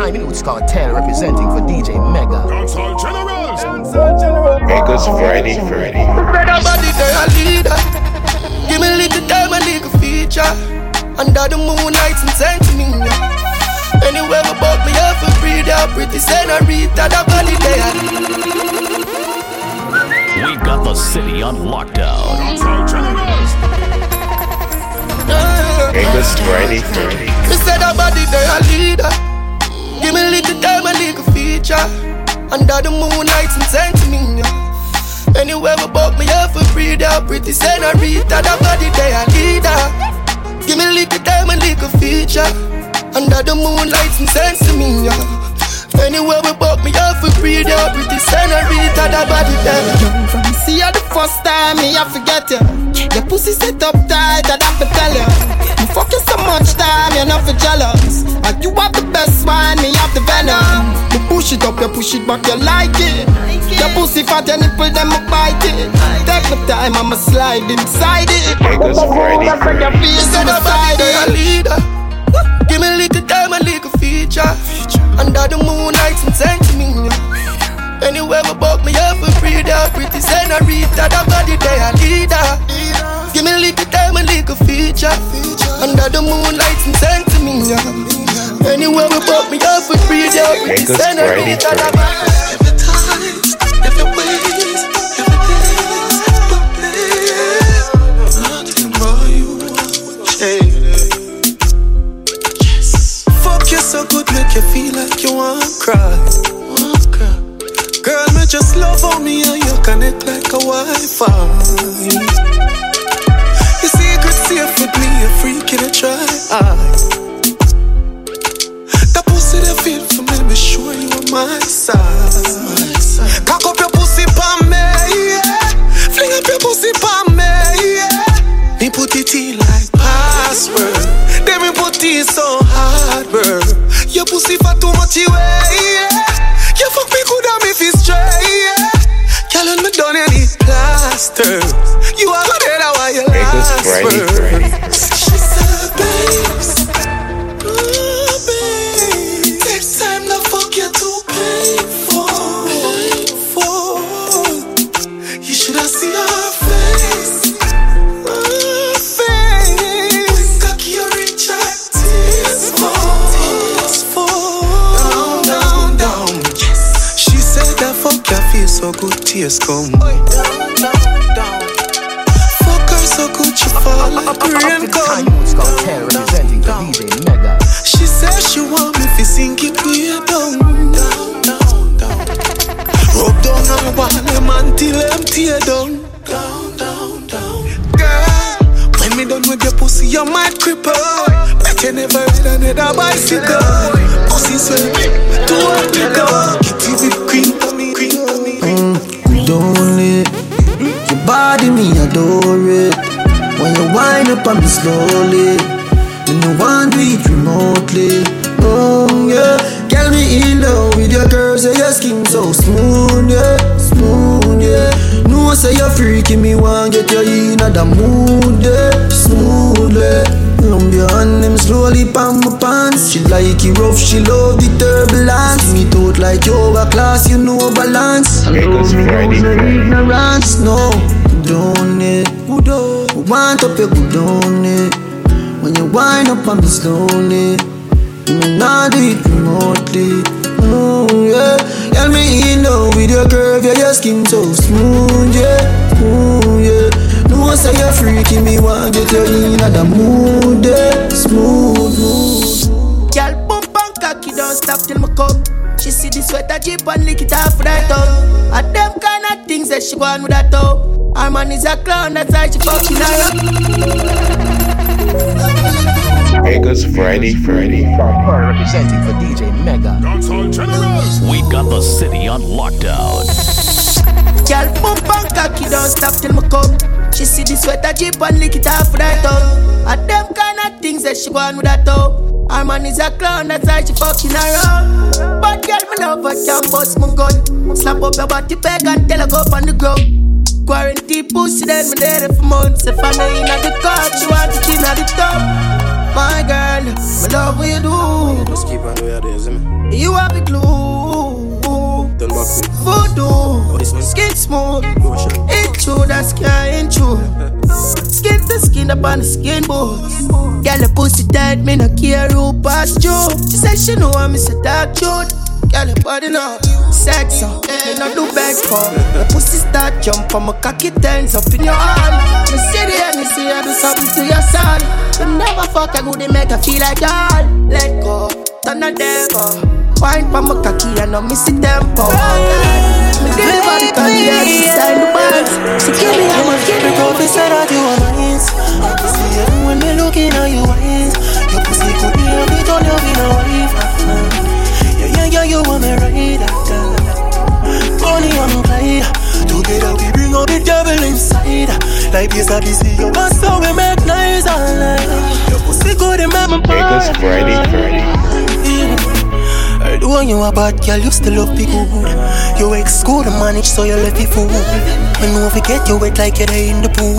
time in it's cartel representing for DJ Mega. Dancehall Generals. Dancehall Generals. Vegas Friday, Friday. Nobody there a leader. Give me a little time, a little feature. Under the moonlight and send to me. Anywhere about me, have a breathe out pretty senorita. The body there. We got the city on lockdown. Dancehall Generals. Vegas Friday, Friday. Me said a body there a leader. Give me a little time, a little feature. Under the moonlight and send to me. Anywhere about me, have a breathe out pretty senorita. The body there a leader. Give me a little time, a little feature. Under the moonlight and send to me. Anywhere we buck me we breathe out pretty senorita, that body there. Young from see you the first time, me I forget you. Your pussy set up tight, I'd have to tell you. Me you so much time, you're not for jealous. And you have venom. Me push it up, you push it back, you like it. Your pussy fat, your nipple, them I bite it. Take my time, I'ma slide inside it. Vegas Friday, Friday. You said nobody they a leader. Give me a little time, a little feature. Under the moonlight and send to me. Anywhere we buck me up and breathe out pretty senorita. That body they a leader. Uh. Give me a little time, a little feature. Under the moonlight and send to me. Anywhere we buck me up and breathe out pretty Vegas Friday, senorita. That Friday. body. Every time, every ways, every days, but babe, nothing but you change. Yes. Fuck you so good, make you feel like you want cry. Girl, me just love on me and you connect like a Wi-Fi. Your secret safe with me, a freak in a try. My side. Cock up your pussy pa me, yeah. Fling up your pussy pa me, yeah. Me put it in like password. Then me put it so hard, bro. Your pussy for too much away, yeah. You fuck me good and me feel straight, yeah. Girl, me done, need plaster. You are good at why you last, bro. Tears come. Down, down, down. Fuck her so good. She fall like rain come. Time it's cartel representing for DJ Mega. She says she want me to sink it way down, down, down, down. Rub down them until them tear down, down, down, down. Girl, when me done with your pussy, you might cripple. Like you never ride another bicycle. Pussy swell, too hard to go. Kitty with cream for cream for me. Don't it. Your body, me adore it. When you wind up on me slowly, you know one it remotely. Oh yeah, get me in love with your curves and your skin so smooth, yeah, smooth, yeah. No say you're freaking me, want get you in the mood, yeah, smoothly. Lump your hand them slowly pan my pants. She like it rough, she love the turbulence. Me out like yoga class, you know balance. I love me no Friday. ignorance, no. Don't it, we want up your good on it. When you wind up on me slowly, you may not do it remotely. Oh yeah, get me in love with your curve, yeah, your skin so smooth, yeah. Yeah, no say you're freaking me, want get you in the mood, yeah. Smooth, smooth. Girl, bump and cocky, don't stop till me come. She see the sweater jeep and lick it off right tongue. And them kind of things that she want with that toe. Her man is a clown, that's why she fucking around. Vegas Friday, Friday. Friday. Representing for DJ Mega. Dancehall Generals. We got the city on lockdown. Girl, bump and cocky, don't stop till me come. She see the sweater jeep and lick it off right tongue. And them kind of things that she want with that toe. Her man is a clown, that's why she fucking around. But girl, me love her, can bust my gun. Slap up your body bag and tell her go up on the ground. Quarantine pussy, then me there for months. If I'm in the car, she want it in the top. My girl, Me love what you do. Just keep on the way I do, me? You have the glue. Back quick. Voodoo. this one? Skin smooth. True, that's ain't true. Skin to skin up on the skin boots. Girl, the pussy tight, me no care who pass you. She said she know I'm a dark truth. Girl, your body now sex up. Me no do beg for. The pussy start jump on my cocky turns up in your hand. Me see the see I do something to your son. You never fuck a good, make her feel like all. Let go, turn a devil. Wine pa my cocky and no miss the tempo. Me deliver the candy and she the bags. She give me how much, give me how much. prophet said that you are mine. I can see it when me looking at your eyes. Your pussy could be a bit on your be no wife. Ah, ah. Yeah, yeah, yeah, you want me right. Bonnie and Clyde. Together we bring out the devil inside. Like yes, I see you, but we make nice all night. Your pussy good, it make me Niggas burn. Friday, Friday. When you a bad girl, you still love be good. You ex school to manage, so you left it fool. When you forget you wet like you're in the pool.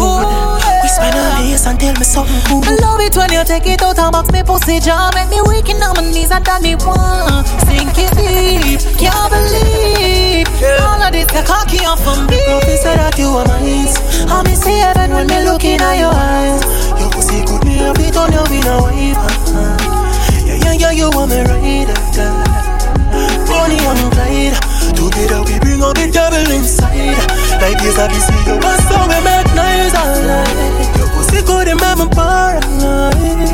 Whisper on this and tell me something cool. I love it when you take it out and box me pussy jaw Make me weak in on my knees and that me want Sink it deep, can't believe All of this the cocky off from me said that you are mine. I me see heaven when me looking at your eyes Your pussy could be a bit on your no wife. Yeah, yeah, yeah, you want me right. Bonnie and Clyde. Together we bring out the devil inside. Like yes, I be see you, but so we make nice all night. Your pussy good, it make me paranoid.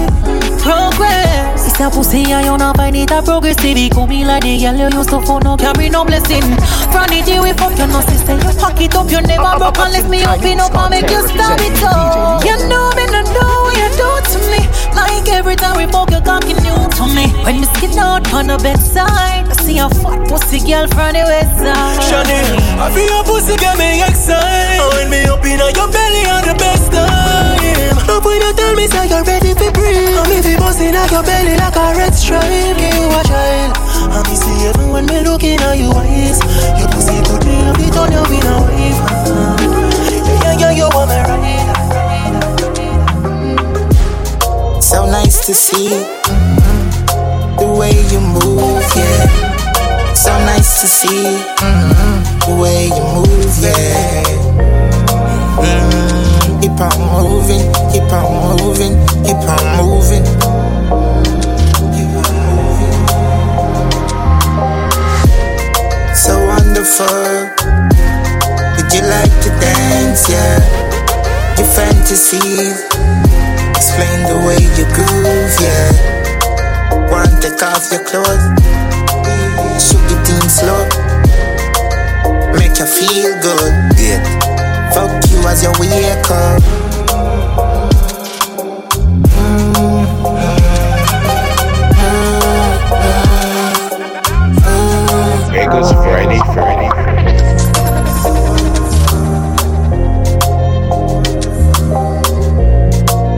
Progress It's a pussy and you not find it a progressive You come in like the girl you used to phone no carry no blessing From the day we fuck you no sister You pack it up you never broke and lift me up in up and make you stab it up You know me no know what you do to me Like every time we fuck you cocky new to me When me skin out on the bedside I see a fat pussy girl from the west side Chanel, I feel your pussy get me excited. When me up in your belly on the best time. Up when you tell me say you're ready for breathe. I'm if you bust in your belly like a red stripe. Give you a child. I me see even when me looking at your eyes. Your pussy could be a bit on your be no wife. Yeah, yeah, yeah, you want me right. So nice to see the way you move, yeah. So nice to see the way you move, yeah. Mm, keep on moving, keep on moving, keep on moving. Keep on moving. So wonderful. Would you like to dance, yeah? Your fantasies. Explain the way you groove, yeah. Want to take off your clothes, shoot the thing slow, make you feel good, yeah. Fuck you as you wake up. Niggas Friday, Friday.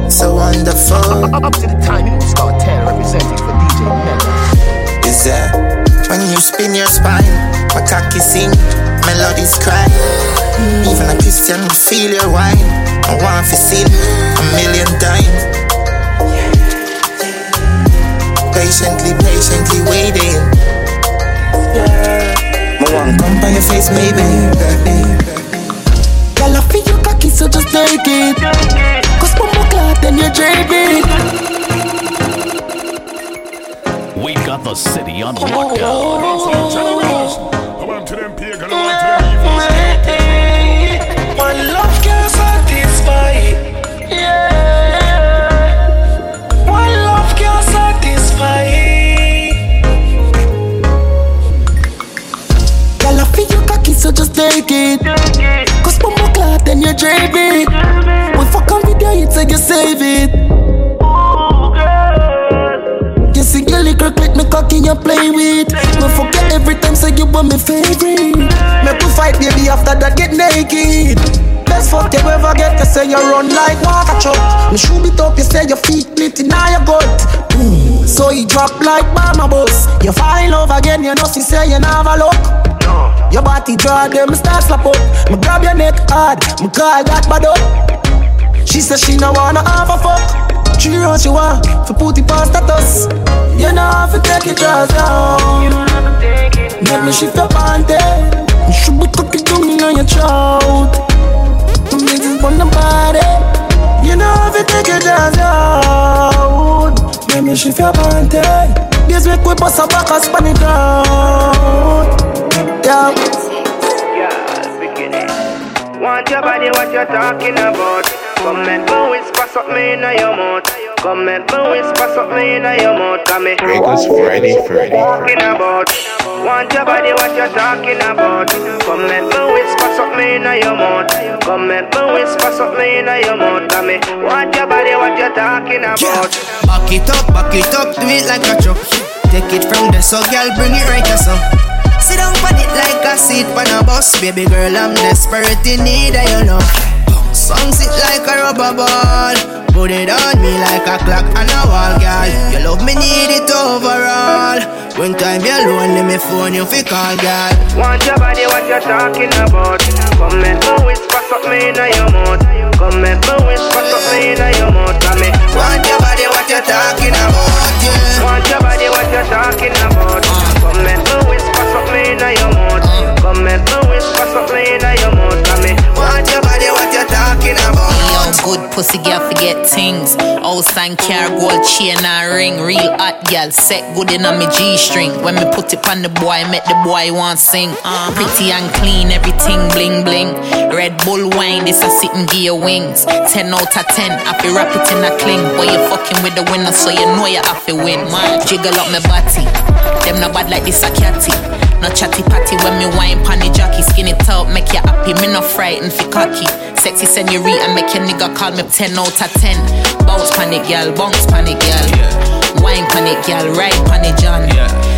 So wonderful Up to the time, you know, Star 10 representing for DJ Mega. That when you spin your spine, my cocky sing, melodies cry. Even a Christian will feel your wine. I want to sin a million times. Patiently, patiently waiting. I want to come by your face, maybe baby. Girl, I feel your cocky, so just take it. Cause more clot and you're dreaming. We've got the city on oh, oh, lockdown. Oh, I want to them pagan, I want to them evil. One love can satisfy. Yeah. One love can satisfy. Girl, I feel your cocky, so just take it. Cause bumbo clot and you're dreaming. We fuck on video, you take you save it. You play with. Me forget every time say you were my favorite. Make we fight, baby. After that, get naked. Best fuck you ever get. You say you run like water truck. Me shoot it up. You say your feet lit in your gut. Mm. So you drop like mama bus. You fall love again. You know she say you never look. Your body draw them start slap up. Me grab your neck hard. Me call that bad up. She said she no wanna have a fuck. She run she want for it past that up. take it just down. Make me shift on there. You should be cooking to me on your throat. Niggas on the body. You know if you take it just down. Make me shift on there. This week we bust a back and span it out. Yeah. Want your body, what you're talking about? Come and me whisper something in your mouth. Come and me whisper something in your mouth. Come me. Regals Friday, Friday, Talking about. Want your body, what you talking about? Come and me whisper something in your mouth. Come and me whisper something in your mouth. Come me. Want your body, what you talking about? Back it up, back it up, do it like a truck. Take it from the so girl, bring it right to some. Sit down on it like a seat on a bus, baby girl. I'm desperate in need of your love. Songs it like a rubber ball. Put it on me like a clock on a wall, girl. You love me, need it overall. When time you're lonely, me phone you fi call, girl. Want your body, what you talking about? Come and me whisper something in your mouth. Come and me whisper something in your mouth. Come me. Want your body, what you talking about? Yeah. Want your body, what you talking about? Come and me whisper something in your mouth. Come and me whisper something in your mouth. Talking about? Yo, good pussy girl forget things. House and car, gold chain and ring. Real hot girl, set good in on me G string. When me put it on the boy, make the boy want sing. Pretty and clean, everything bling bling. Red Bull wine, this a sitting gear wings. 10 out of 10, I feel wrap it in a cling. Boy, you fucking with the winner, so you know you have to win. Man, jiggle up my body. Them no bad like this a catty. No chatty patty when me wine pan the jockey. Skin it out, make you happy. Me no frightened fi cocky. Sexy senorita, make your nigga call me 10 out of 10. Bounce panic, girl, bounce panic, girl. Wine pan it, girl, ride pan it, John.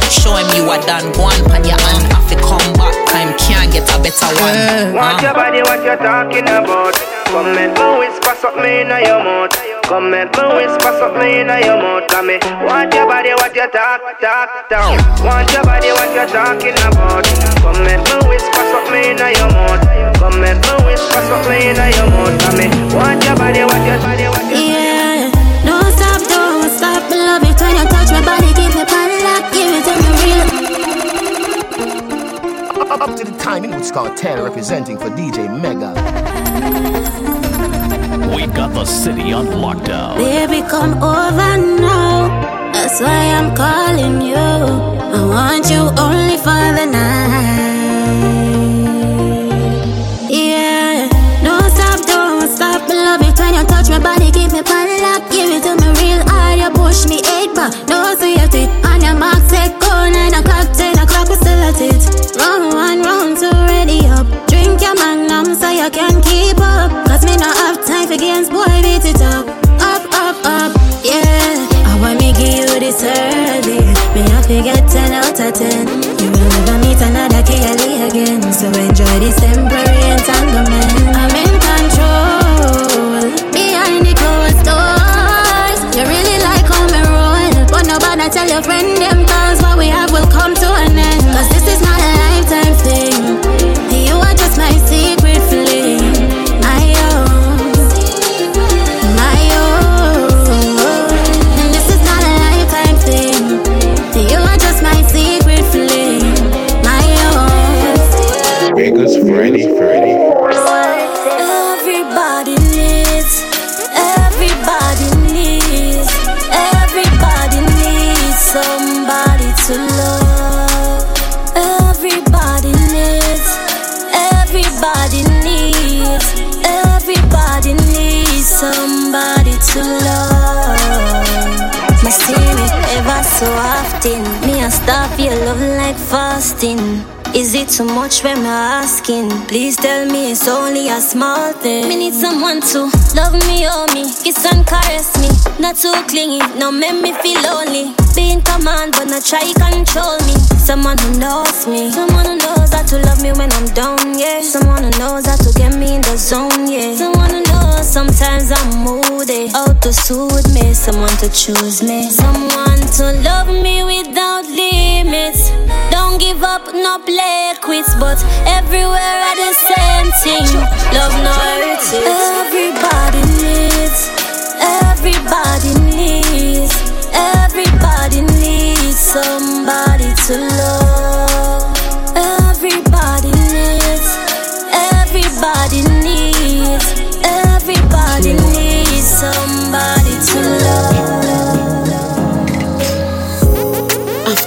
Show him you are done, go on pan your hand. Have to come back, time can't get a better one. Want Huh? your body, what you talking about? Come and me whisper something in your mouth. Come and me whisper something in your mouth. Come me. Want your body, what you talk, talk, talk. Want your body, what you talking about? Come and me whisper something in your mouth. Come and me whisper something in your mouth. Come me. Want your body, what you body, what you Yeah, don't stop, don't stop. I love it when you touch my body, keep me pan lock, give it to me real. Up, up to the time in what's called 10 representing for DJ Mega. City on lockdown. Baby, come over now. That's why I'm calling you. I want you only for the night. Yeah, don't stop, don't stop. I love it when you touch my body, keep me pan lock, give it to me real hard. You push me eight back, don't nobody too much when I'm asking? Please tell me it's only a small thing. Me need someone to love me, hold me, kiss and caress me. Not too clingy, no make me feel lonely. Be in command, but not try to control me. Someone who knows me, someone who knows how to love me when I'm down, yeah. Someone who knows how to get me in the zone, yeah. Someone who knows sometimes I'm moody, how to soothe me. Someone to choose me, someone to love me without limits. Don't give up, no play quits, but everywhere are the same thing. Love no hurts. Everybody needs, everybody needs, everybody needs somebody to love. Everybody needs, everybody needs, everybody needs somebody to love.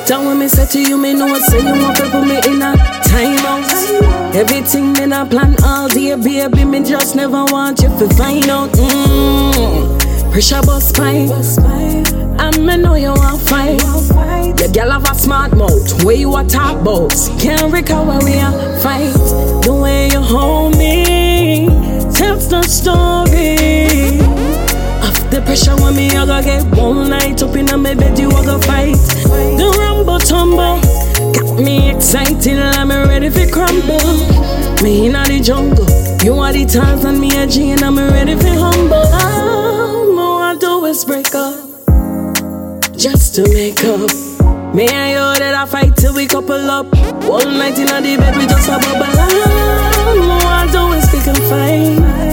After when me say to you, me know say you want to put me in a timeout. Everything then I plan all day, baby. Me just never want you to find out. Mm. Pressure bus pipe. I me know you want fight. The girl have a smart mouth. Where you a talk about? Can't where we are fight. The way you hold me tells the story. The pressure when me I go get one night up in my bed, you a go fight. The rumble tumble got me excited, and I'm ready for crumble. Me inna the jungle, you are the Tarzan, me a G, and I'm ready for humble. All I do is break up, just to make up. Me and you that I fight till we couple up. One night inna the bed, we just a bubble. All I do is pick and fight.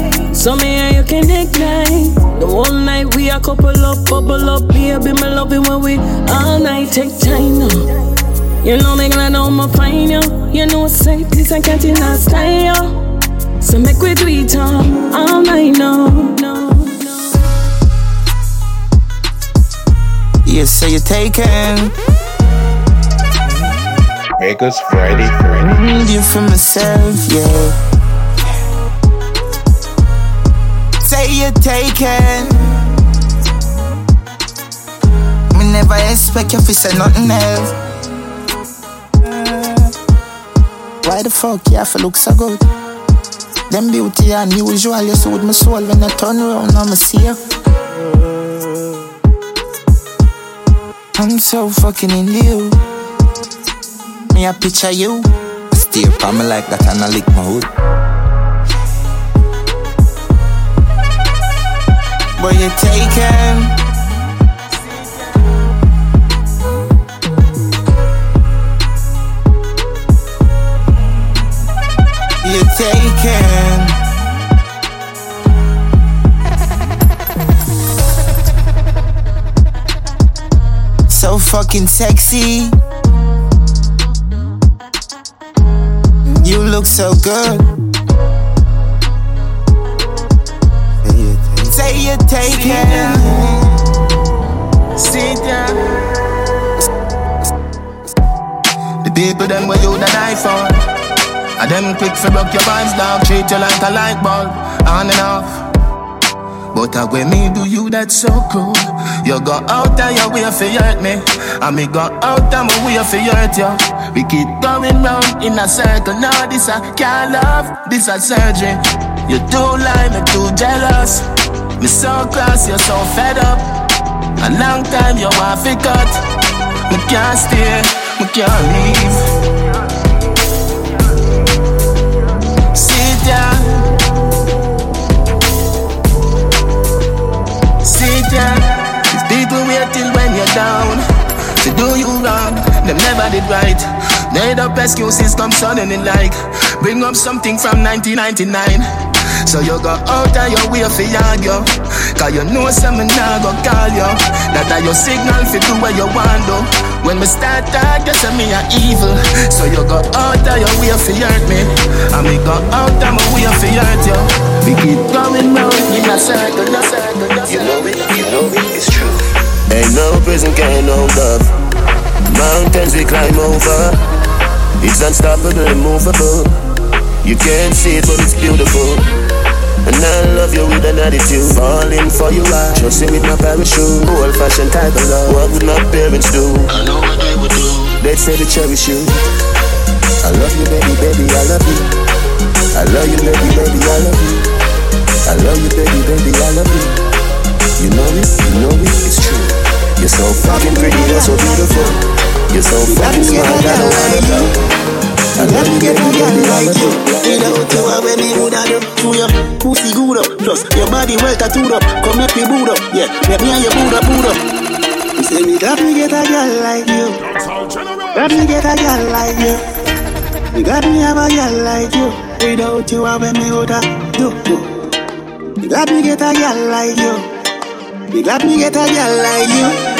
So me and you can ignite. The whole night we a couple up, bubble up, baby. Me love it when we all night take time now. You know me glad I'ma find you. You know say this I can't in a style. So make we do it all, all night now. No, You say you're taken. Vegas Friday, Friday. Need you for myself, yeah. You're taken. Me never expect you to say nothing else. Why the fuck you have to look so good? Them beauty unusual, you soothe my soul when I turn around, I'ma see you. I'm so fucking into you. Me a picture you. Stare upon me like that and I lick my hood. Boy, you're taken. You're taken. So fucking sexy. You look so good. Say you take it. Sit down. The people them where you the die for. And them quick for broke your vibes down. Treat you like a light bulb. On and off. But uh, when me do you that's so cool You go out of your way for hurt me And me go out of my way for hurt you We keep going round in a circle Now this a can't love, this a surgery You too lie, me too jealous Me so cross, you're so fed up A long time you want to cut Me can't stay, me can't leave Sit down Sit down. If people wait till when you're down to do you wrong, them never did right. Made up excuses come suddenly like bring up something from 1999. So you go out of your way for argue Cause you know some me nah go call you That are your signal for do what you want do When me start talk, you say me a evil So you go out of your way for hurt me And me go out of my way for hurt you We keep going round in a circle, a circle, a circle You know it, you know it, it's true. Ain't no prison can hold up. Mountains we climb over. It's unstoppable, immovable. You can't see it, but it's beautiful. And I love you with an attitude. Falling for you, I trust you with my parachute. Old fashioned type of love. What would my parents do? I know what they would do. They'd say to cherish you. I love you, baby, baby, I love you. I love you, baby, baby, I love you. I love you, baby, baby, I love you. You know it, you know it, it's true. You're so fucking pretty, you're so beautiful. You're so fucking smart, I don't wanna go. I you, baby, baby, I love you. Without you, I when me woulda do to your pussy good up. Plus your body well tattooed up. Come make me boot up, yeah. Let me and your boot up, boot up. You say me got me get a girl like you. Got me get a girl like you. You got me have a girl like you. Without you, I when me woulda do. do. You got me get a girl like you. You got me get a girl like you.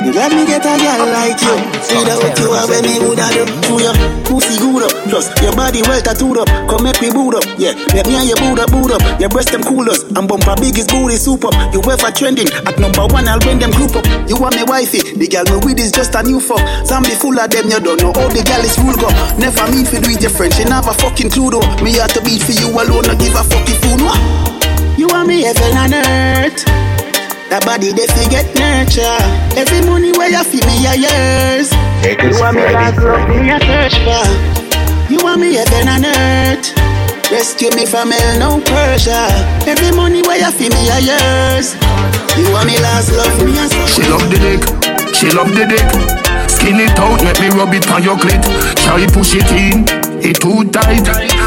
Glad me get a girl like you. Without you, I when me woulda do. To your pussy good up, plus your body well tattooed up. Come make me boot up, yeah. Let me and your boot up, boot up. Your breast them coolers, and bumper biggest booty soup up. You ever trending at number one, I'll bring them group up. You want me wifey, the girl me with is just a new fuck. Zombie full of them, you don't know all the girl is rule go. Never meet for do it your friend, she never fucking clue though. Me have to beat for you alone, I give a fucking fool. No? You want me heaven and earth. That body they forget nurture. Every money where you feel me a yours. You want me like love me a search for. You want me heaven and earth. Rescue me from hell, no pressure. Every money where you feel me a yours. You want me last love me a search She love the dick, she love the dick. Skin it out, make me rub it on your clit. Try push it in, it too tight.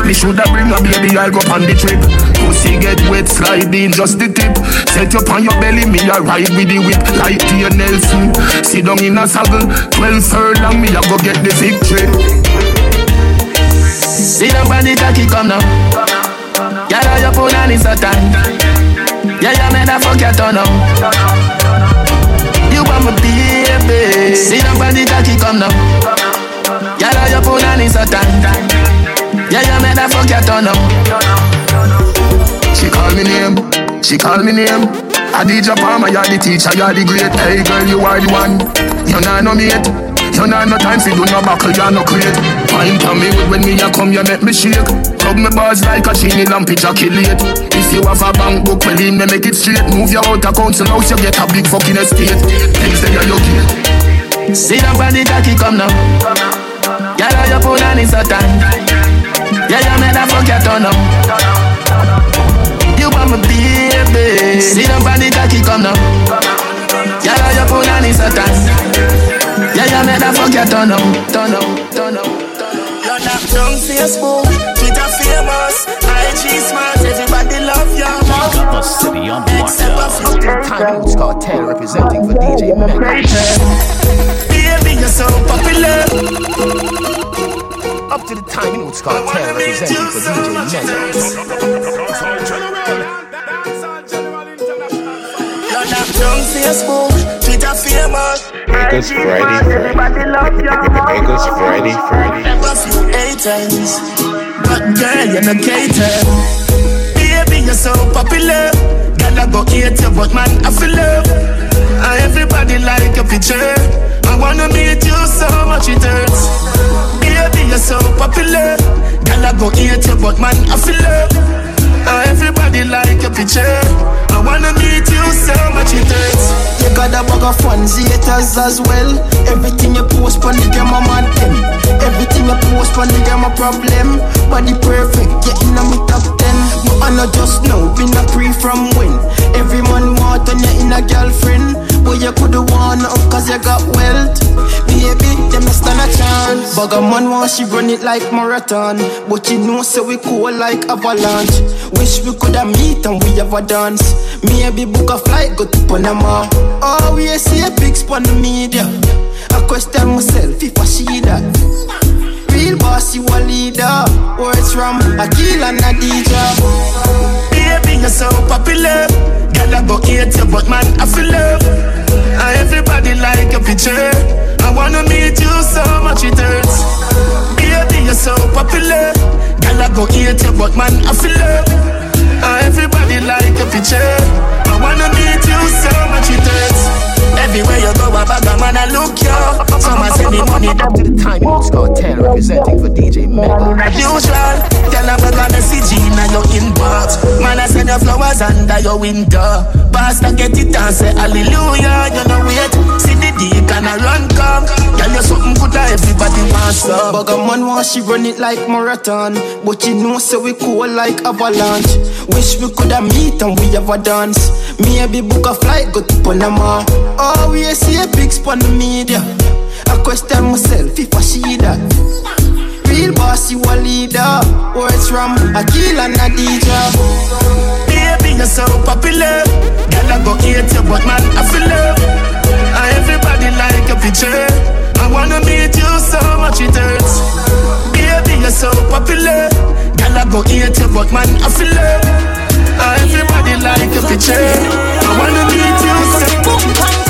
Me shoulda bring a baby, I'll go on the trip. Pussy get wet, slide in just the tip. Set up on your belly, me a ride with the whip like Tia Nelson. Sit down in a saddle, twelve furlong, me a go get the victory. See the cocky come now. Yeah, yeah, your phone it's a time. Yeah, yeah, man, I fuck your turn up. You want my baby. See the cocky come now. Yeah, yeah, your phone it's a time. Yeah, yeah, man, I fuck your turn up. She call me name, she call me name. I did your Palmer, you're the teacher, you're the great. Hey girl, you are the one. You nah no mate. You nah no time for do no buckle, you're no crate. Fine to me with when me a come, you make me shake. Rub me bars like a chini lamp, ejaculate. If you have a bank book, well in me make it straight. Move your out of council house, you get a big fucking estate. Things that you're looking. See on the cocky come now. Yeah, your phone and it's a time. Yeah, yeah, man, I fuck your turn up. You want my baby. See them on the cocky come now. Yeah, yeah, your phone and it's a. Yeah, yeah, man, I fuck your turn up, turn up, turn up. You're not drunk Facebook, Twitter famous, IG smart, everybody love you. Got the city on Except a lockdown. few Time Roots Cartel representing for DJ Mega. Baby, you're so popular. Up to the Time Roots Cartel representing for DJ Mega. You're not drunk Facebook, Twitter famous. Vegas Friday, Everybody love you. Vegas Friday, Friday. a few haters, but girl, you're no cater. Baby, you're so popular. Girl, I go hate you, but man, I feel love. And everybody like your picture. I wanna meet you so much it hurts. Baby, you're so popular. Girl, I go hate you, but man, I feel love. And uh, everybody like your picture. I wanna meet you so much it hurts. You got a bag of fans, haters as well. Everything you post on the game, I'm on them. Everything you post on the game, a problem. Body perfect, getting on me top ten. But I know just know, been a pre from when. Every man want on you in a girlfriend. But you coulda won up cause you got wealth. Baby, them not stand a chance. A man want she run it like marathon. But you know, so we cool like avalanche. Wish we coulda meet and we have a dance. Maybe book a flight, go to Panama. Oh, we see a big spot on the media. I question myself if I see that. Real boss, you a leader. Words from Akil and Adija. You're so popular. Girl, I go hate you, but man, I feel love. And everybody like your picture. I wanna meet you so much it hurts. Baby, you're so popular. Girl, I go hate you, but man, I feel love. And everybody like your picture. I wanna meet you so much it hurts. Everywhere you go, a bag of man, I look you. Some send me money. Up to the Time Roots Cartel representing for DJ Mega. Usual, Your flowers under your window. Pastor get it and say hallelujah. You know wait, see the and I run come. Girl, you something good that everybody wants some. Bag a man want she run it like marathon. But you know, so we cool like avalanche. Wish we coulda meet and we have a dance. Maybe book a flight, go to Panama. Oh, we see a big the media. I question myself if I see that. Real boss, you a leader. Words from Akil and Adija. Baby, you're so popular. Girl, I go hate you, but man, I feel love. Everybody like your picture. I wanna meet you so much it hurts. Baby, you're so popular. Girl, I go hate you, but man, I feel love. Everybody like your picture. I wanna meet you so much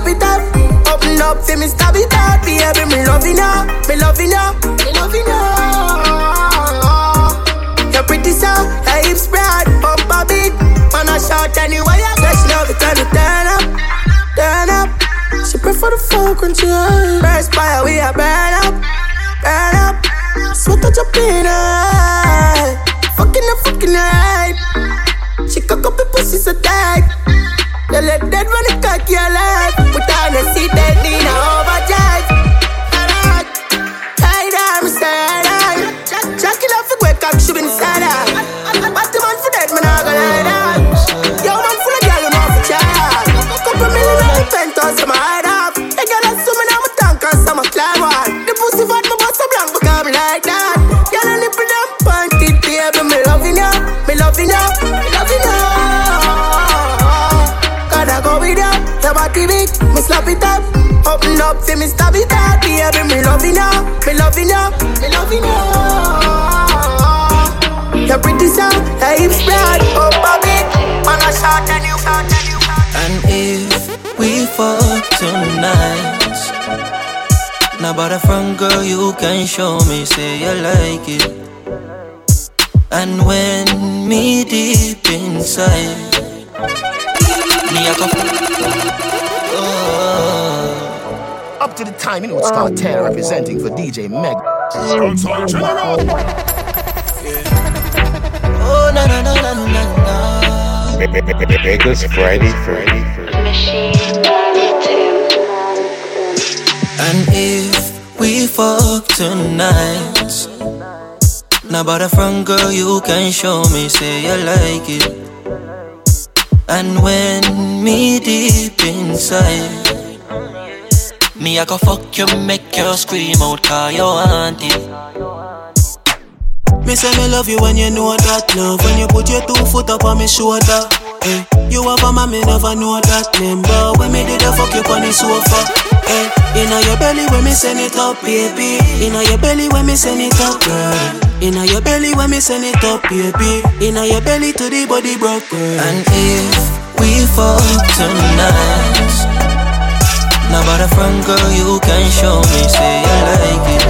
slap it up. Open up, see me stab it out, baby, me loving ya, me loving ya, me loving ya. You're pretty so, your hips spread, bump a beat. Man, I shout anyway, I guess love it, turn it, turn up, turn up. She prefer the funk when she high. First fire, we a burn up, burn up. Sweat up in her. Fucking up, fucking right. She cock up the pussy so tight. You let that run cock your life. Put on a seat belt in overdrive. Your body big, me slap it up. Open up, see me stab it out, baby, me loving ya, me loving ya, me loving ya. You're pretty so, your hips spread, up a. Man, I shot and you, shot and you. And if we fall tonight, now about a front girl, you can show me, say you like it. And when me deep inside, me I go. Oh. Up to the time, you know it's Cartel representing for DJ Meg. Oh na na na na na na. Vegas Friday, Friday, Friday. And if we fuck tonight, now about a front girl, you can show me, say you like it. And when me deep inside, me I go fuck you, make you scream out, cause you want it. Me say me love you when you know that love When you put your two foot up on me shoulder hey. You have a man, me never know that name But when me did the fuck you on the sofa hey. Inna your belly when me send it up, baby Inna your belly when me send it up, girl Inna your belly when me send it up, baby Inna your belly to the body broke, And if we fuck tonight Now about a front girl, you can show me, say you like it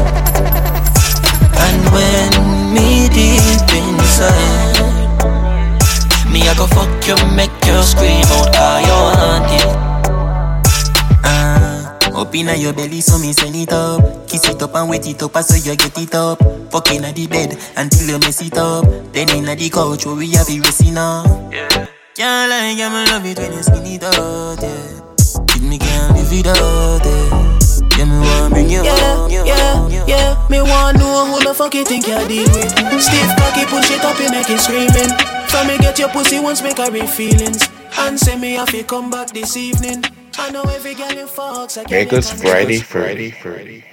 And when me deep inside Me I go fuck you, make you scream out cause you want it uh, up inna your belly, so me send it up. Kiss it up and wet it up, so you get it up. Fuck inna the bed until you mess it up. Then inna the couch where we have it racing now. Yeah. Can't lie, yeah, me love it when you skin it out, yeah. Kid me can't live without it. Yeah, me want bring you Yeah, home, you yeah, home, you yeah. Me want know who the fuck you think you deal with. Stiff cocky, push it up, you make it screaming. From me get your pussy once, make her real feelings. And say me if you come back this evening. I know every girl you fucks. I can't Make us come Friday. Friday, Friday.